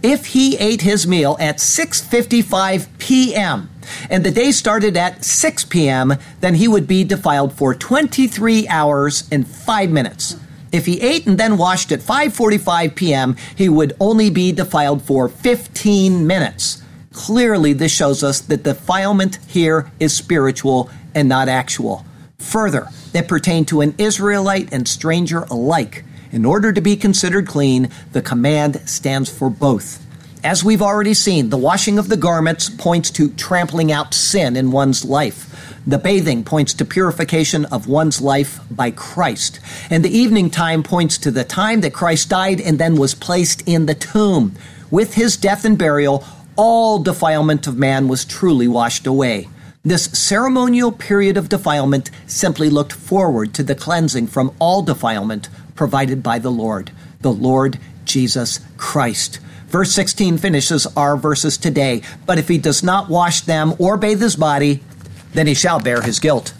If he ate his meal at 6:55 p.m. and the day started at 6 p.m., then he would be defiled for 23 hours and 5 minutes. If he ate and then washed at 5:45 p.m., he would only be defiled for 15 minutes. Clearly, this shows us that defilement here is spiritual and not actual. Further, it pertained to an Israelite and stranger alike. In order to be considered clean, the command stands for both. As we've already seen, the washing of the garments points to trampling out sin in one's life. The bathing points to purification of one's life by Christ. And the evening time points to the time that Christ died and then was placed in the tomb. With his death and burial, all defilement of man was truly washed away. This ceremonial period of defilement simply looked forward to the cleansing from all defilement provided by the Lord, the Lord Jesus Christ. Verse 16 finishes our verses today. But if he does not wash them or bathe his body, then he shall bear his guilt.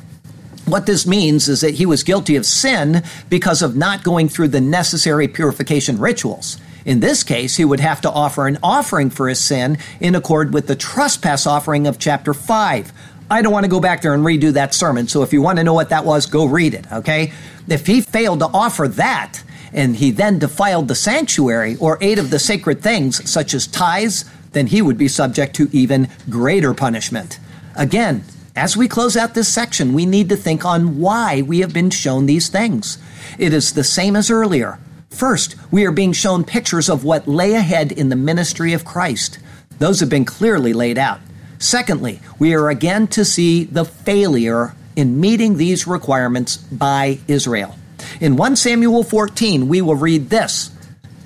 What this means is that he was guilty of sin because of not going through the necessary purification rituals. In this case, he would have to offer an offering for his sin in accord with the trespass offering of chapter 5. I don't want to go back there and redo that sermon, so if you want to know what that was, go read it, okay? If he failed to offer that, and he then defiled the sanctuary or ate of the sacred things, such as tithes, then he would be subject to even greater punishment. Again, as we close out this section, we need to think on why we have been shown these things. It is the same as earlier. First, we are being shown pictures of what lay ahead in the ministry of Christ. Those have been clearly laid out. Secondly, we are again to see the failure in meeting these requirements by Israel. In 1 Samuel 14, we will read this.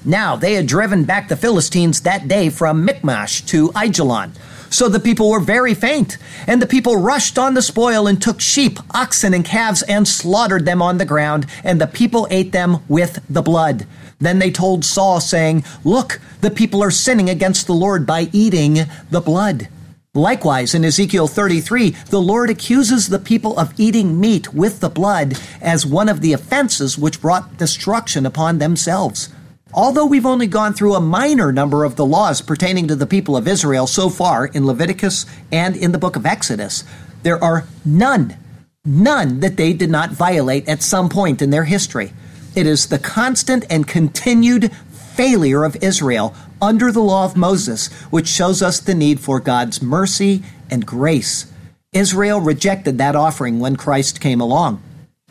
Now they had driven back the Philistines that day from Michmash to Aijalon so the people were very faint, and the people rushed on the spoil and took sheep, oxen, and calves and slaughtered them on the ground, and the people ate them with the blood. Then they told Saul, saying, Look, the people are sinning against the Lord by eating the blood. Likewise, in Ezekiel 33, the Lord accuses the people of eating meat with the blood as one of the offenses which brought destruction upon themselves. Although we've only gone through a minor number of the laws pertaining to the people of Israel so far in Leviticus and in the book of Exodus, there are none none that they did not violate at some point in their history. It is the constant and continued failure of Israel under the law of Moses which shows us the need for God's mercy and grace. Israel rejected that offering when Christ came along,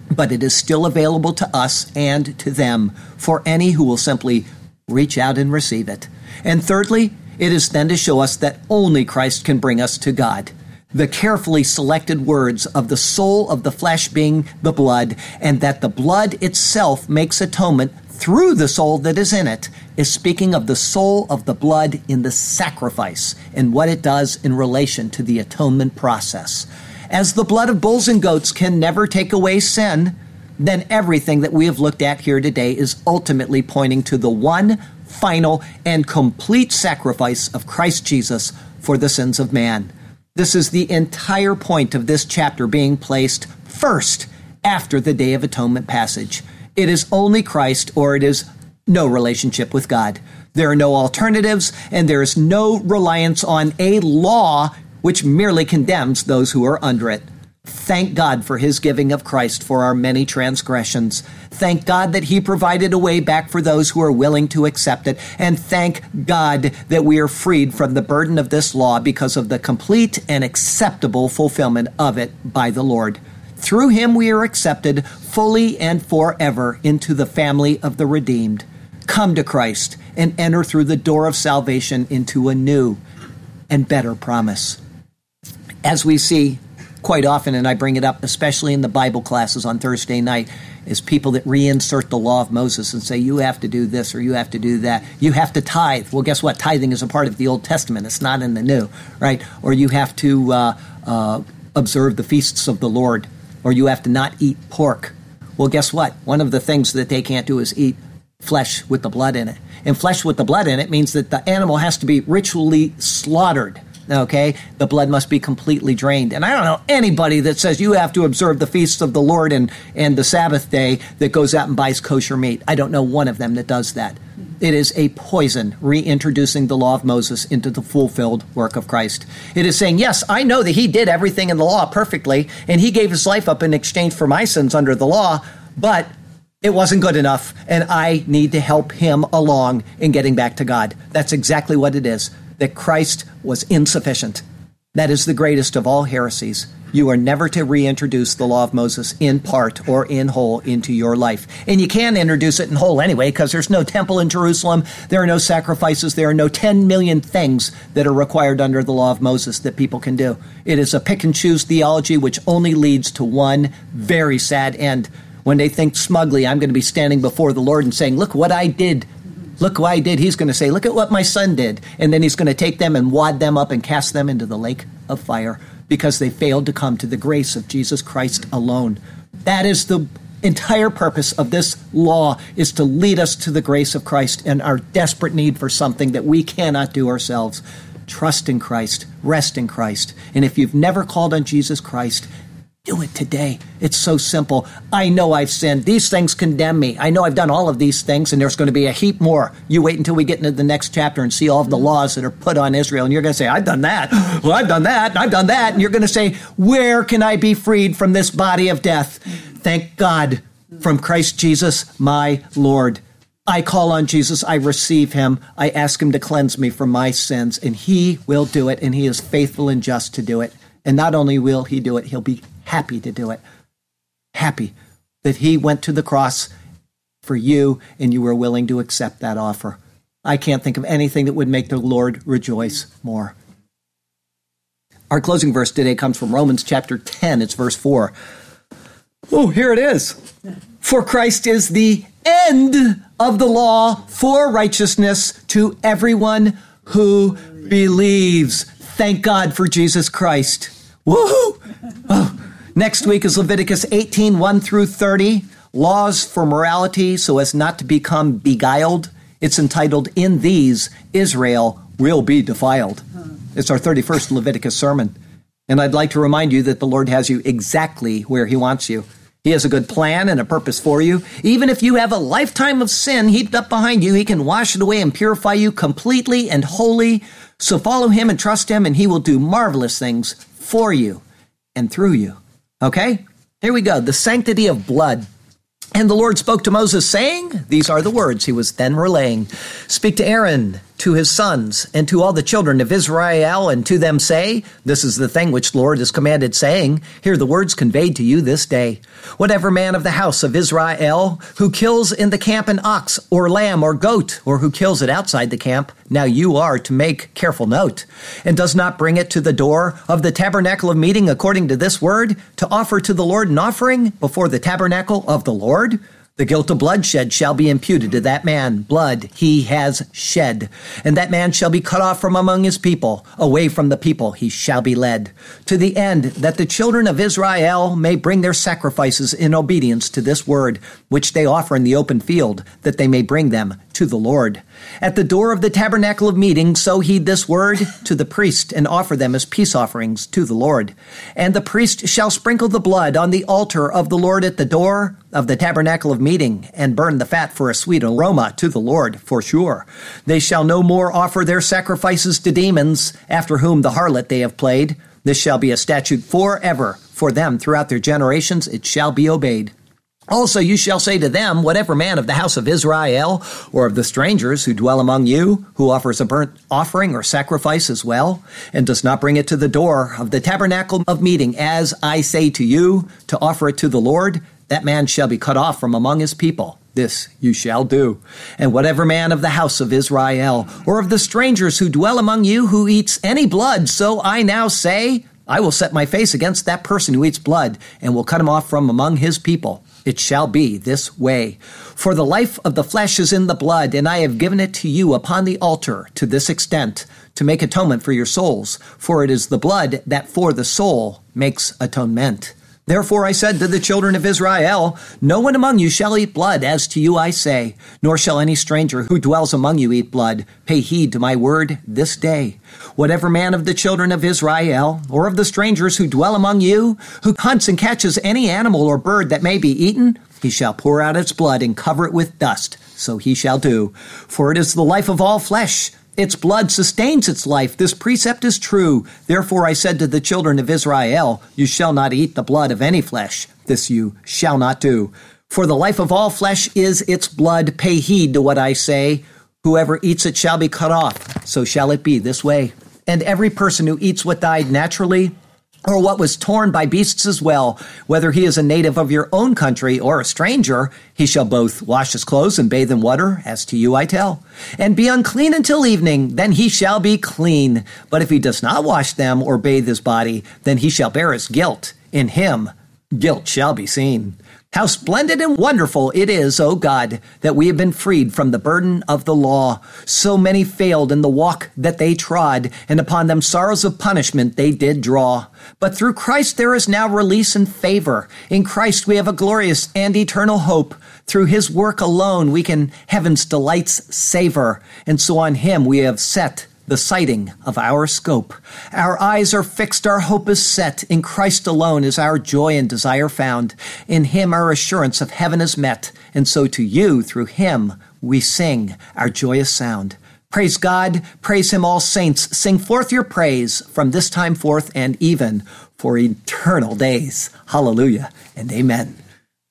but it is still available to us and to them for any who will simply reach out and receive it. And thirdly, it is then to show us that only Christ can bring us to God. The carefully selected words of the soul of the flesh being the blood, and that the blood itself makes atonement through the soul that is in it, is speaking of the soul of the blood in the sacrifice and what it does in relation to the atonement process. As the blood of bulls and goats can never take away sin, then everything that we have looked at here today is ultimately pointing to the one final, and complete sacrifice of Christ Jesus for the sins of man. This is the entire point of this chapter being placed first after the Day of Atonement passage. It is only Christ or it is no relationship with God. There are no alternatives, and there is no reliance on a law which merely condemns those who are under it. Thank God for his giving of Christ for our many transgressions. Thank God that he provided a way back for those who are willing to accept it. And thank God that we are freed from the burden of this law because of the complete and acceptable fulfillment of it by the Lord. Through him we are accepted fully and forever into the family of the redeemed. Come to Christ and enter through the door of salvation into a new and better promise. As we see quite often, and I bring it up, especially in the Bible classes on Thursday night, is people that reinsert the law of Moses and say, you have to do this or you have to do that. You have to tithe. Well, guess what? Tithing is a part of the Old Testament, it's not in the New, right? Or you have to uh, uh, observe the feasts of the Lord, or you have to not eat pork. Well, guess what? One of the things that they can't do is eat flesh with the blood in it. And flesh with the blood in it means that the animal has to be ritually slaughtered okay the blood must be completely drained and i don't know anybody that says you have to observe the feasts of the lord and, and the sabbath day that goes out and buys kosher meat i don't know one of them that does that it is a poison reintroducing the law of moses into the fulfilled work of christ it is saying yes i know that he did everything in the law perfectly and he gave his life up in exchange for my sins under the law but it wasn't good enough, and I need to help him along in getting back to God. That's exactly what it is that Christ was insufficient. That is the greatest of all heresies. You are never to reintroduce the law of Moses in part or in whole into your life. And you can introduce it in whole anyway, because there's no temple in Jerusalem, there are no sacrifices, there are no 10 million things that are required under the law of Moses that people can do. It is a pick and choose theology which only leads to one very sad end. When they think smugly, I'm going to be standing before the Lord and saying, Look what I did Look what I did. He's going to say, Look at what my son did. And then he's going to take them and wad them up and cast them into the lake of fire because they failed to come to the grace of Jesus Christ alone. That is the entire purpose of this law is to lead us to the grace of Christ and our desperate need for something that we cannot do ourselves. Trust in Christ, rest in Christ. And if you've never called on Jesus Christ, do it today. It's so simple. I know I've sinned. These things condemn me. I know I've done all of these things, and there's going to be a heap more. You wait until we get into the next chapter and see all of the mm-hmm. laws that are put on Israel, and you're going to say, I've done that. Well, I've done that, and I've done that. And you're going to say, Where can I be freed from this body of death? Thank God from Christ Jesus, my Lord. I call on Jesus, I receive him, I ask him to cleanse me from my sins, and he will do it, and he is faithful and just to do it. And not only will he do it, he'll be happy to do it. Happy that he went to the cross for you and you were willing to accept that offer. I can't think of anything that would make the Lord rejoice more. Our closing verse today comes from Romans chapter 10. It's verse 4. Oh, here it is. For Christ is the end of the law for righteousness to everyone who believes. Thank God for Jesus Christ. Woohoo! Oh, Next week is Leviticus 18, 1 through 30, laws for morality so as not to become beguiled. It's entitled, In These, Israel Will Be Defiled. Uh-huh. It's our 31st Leviticus sermon. And I'd like to remind you that the Lord has you exactly where He wants you. He has a good plan and a purpose for you. Even if you have a lifetime of sin heaped up behind you, He can wash it away and purify you completely and wholly. So follow Him and trust Him, and He will do marvelous things for you and through you. Okay? Here we go. The sanctity of blood. And the Lord spoke to Moses, saying, These are the words he was then relaying Speak to Aaron to his sons and to all the children of Israel, and to them say, This is the thing which the Lord has commanded, saying, Hear the words conveyed to you this day. Whatever man of the house of Israel who kills in the camp an ox or lamb or goat, or who kills it outside the camp, now you are to make careful note, and does not bring it to the door of the tabernacle of meeting according to this word, to offer to the Lord an offering before the tabernacle of the Lord, the guilt of bloodshed shall be imputed to that man. Blood he has shed. And that man shall be cut off from among his people. Away from the people he shall be led. To the end that the children of Israel may bring their sacrifices in obedience to this word, which they offer in the open field, that they may bring them to the Lord. At the door of the tabernacle of meeting, so heed this word to the priest and offer them as peace offerings to the Lord. And the priest shall sprinkle the blood on the altar of the Lord at the door of the tabernacle of meeting and burn the fat for a sweet aroma to the Lord for sure. They shall no more offer their sacrifices to demons after whom the harlot they have played. This shall be a statute forever for them throughout their generations. It shall be obeyed. Also, you shall say to them, whatever man of the house of Israel or of the strangers who dwell among you, who offers a burnt offering or sacrifice as well, and does not bring it to the door of the tabernacle of meeting, as I say to you, to offer it to the Lord, that man shall be cut off from among his people. This you shall do. And whatever man of the house of Israel or of the strangers who dwell among you who eats any blood, so I now say, I will set my face against that person who eats blood and will cut him off from among his people. It shall be this way. For the life of the flesh is in the blood, and I have given it to you upon the altar to this extent, to make atonement for your souls. For it is the blood that for the soul makes atonement. Therefore I said to the children of Israel, No one among you shall eat blood, as to you I say, nor shall any stranger who dwells among you eat blood. Pay heed to my word this day. Whatever man of the children of Israel, or of the strangers who dwell among you, who hunts and catches any animal or bird that may be eaten, he shall pour out its blood and cover it with dust. So he shall do. For it is the life of all flesh. Its blood sustains its life. This precept is true. Therefore I said to the children of Israel, You shall not eat the blood of any flesh. This you shall not do. For the life of all flesh is its blood. Pay heed to what I say. Whoever eats it shall be cut off. So shall it be this way. And every person who eats what died naturally or what was torn by beasts as well, whether he is a native of your own country or a stranger, he shall both wash his clothes and bathe in water, as to you I tell, and be unclean until evening, then he shall be clean. But if he does not wash them or bathe his body, then he shall bear his guilt. In him guilt shall be seen. How splendid and wonderful it is, O God, that we have been freed from the burden of the law. So many failed in the walk that they trod, and upon them sorrows of punishment they did draw. But through Christ there is now release and favor. In Christ we have a glorious and eternal hope. Through his work alone we can heaven's delights savor. And so on him we have set the sighting of our scope. Our eyes are fixed, our hope is set. In Christ alone is our joy and desire found. In Him our assurance of heaven is met. And so to you, through Him, we sing our joyous sound. Praise God, praise Him, all saints. Sing forth your praise from this time forth and even for eternal days. Hallelujah and amen.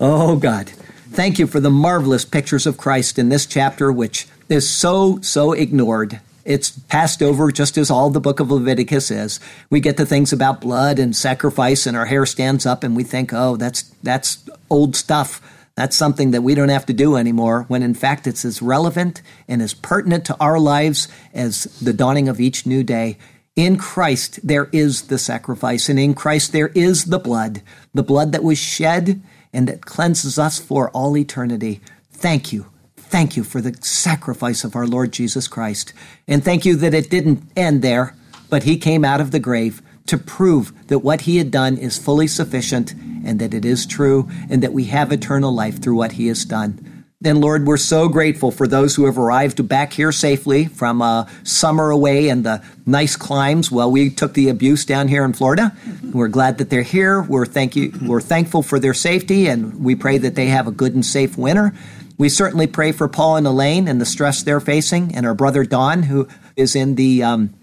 Oh God, thank you for the marvelous pictures of Christ in this chapter, which is so, so ignored it's passed over just as all the book of Leviticus is. We get the things about blood and sacrifice and our hair stands up and we think, "Oh, that's that's old stuff. That's something that we don't have to do anymore." When in fact it's as relevant and as pertinent to our lives as the dawning of each new day. In Christ there is the sacrifice and in Christ there is the blood, the blood that was shed and that cleanses us for all eternity. Thank you Thank you for the sacrifice of our Lord Jesus Christ. And thank you that it didn't end there, but he came out of the grave to prove that what he had done is fully sufficient and that it is true and that we have eternal life through what he has done. And Lord, we're so grateful for those who have arrived back here safely from uh, summer away and the nice climes. Well, we took the abuse down here in Florida. We're glad that they're here. We're thank you. We're thankful for their safety, and we pray that they have a good and safe winter. We certainly pray for Paul and Elaine and the stress they're facing, and our brother Don, who is in the um,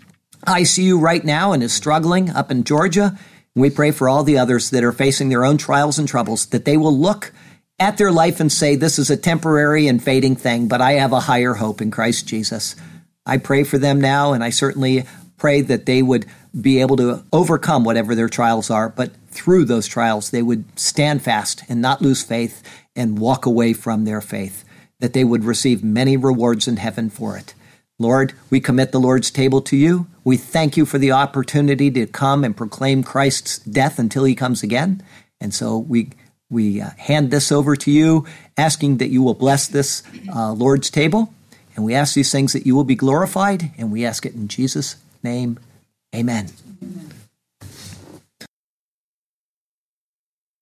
ICU right now and is struggling up in Georgia. We pray for all the others that are facing their own trials and troubles, that they will look at their life and say, This is a temporary and fading thing, but I have a higher hope in Christ Jesus. I pray for them now, and I certainly pray that they would be able to overcome whatever their trials are, but through those trials, they would stand fast and not lose faith and walk away from their faith, that they would receive many rewards in heaven for it. Lord, we commit the Lord's table to you. We thank you for the opportunity to come and proclaim Christ's death until he comes again. And so we we uh, hand this over to you, asking that you will bless this uh, Lord's table. And we ask these things that you will be glorified, and we ask it in Jesus' name. Amen.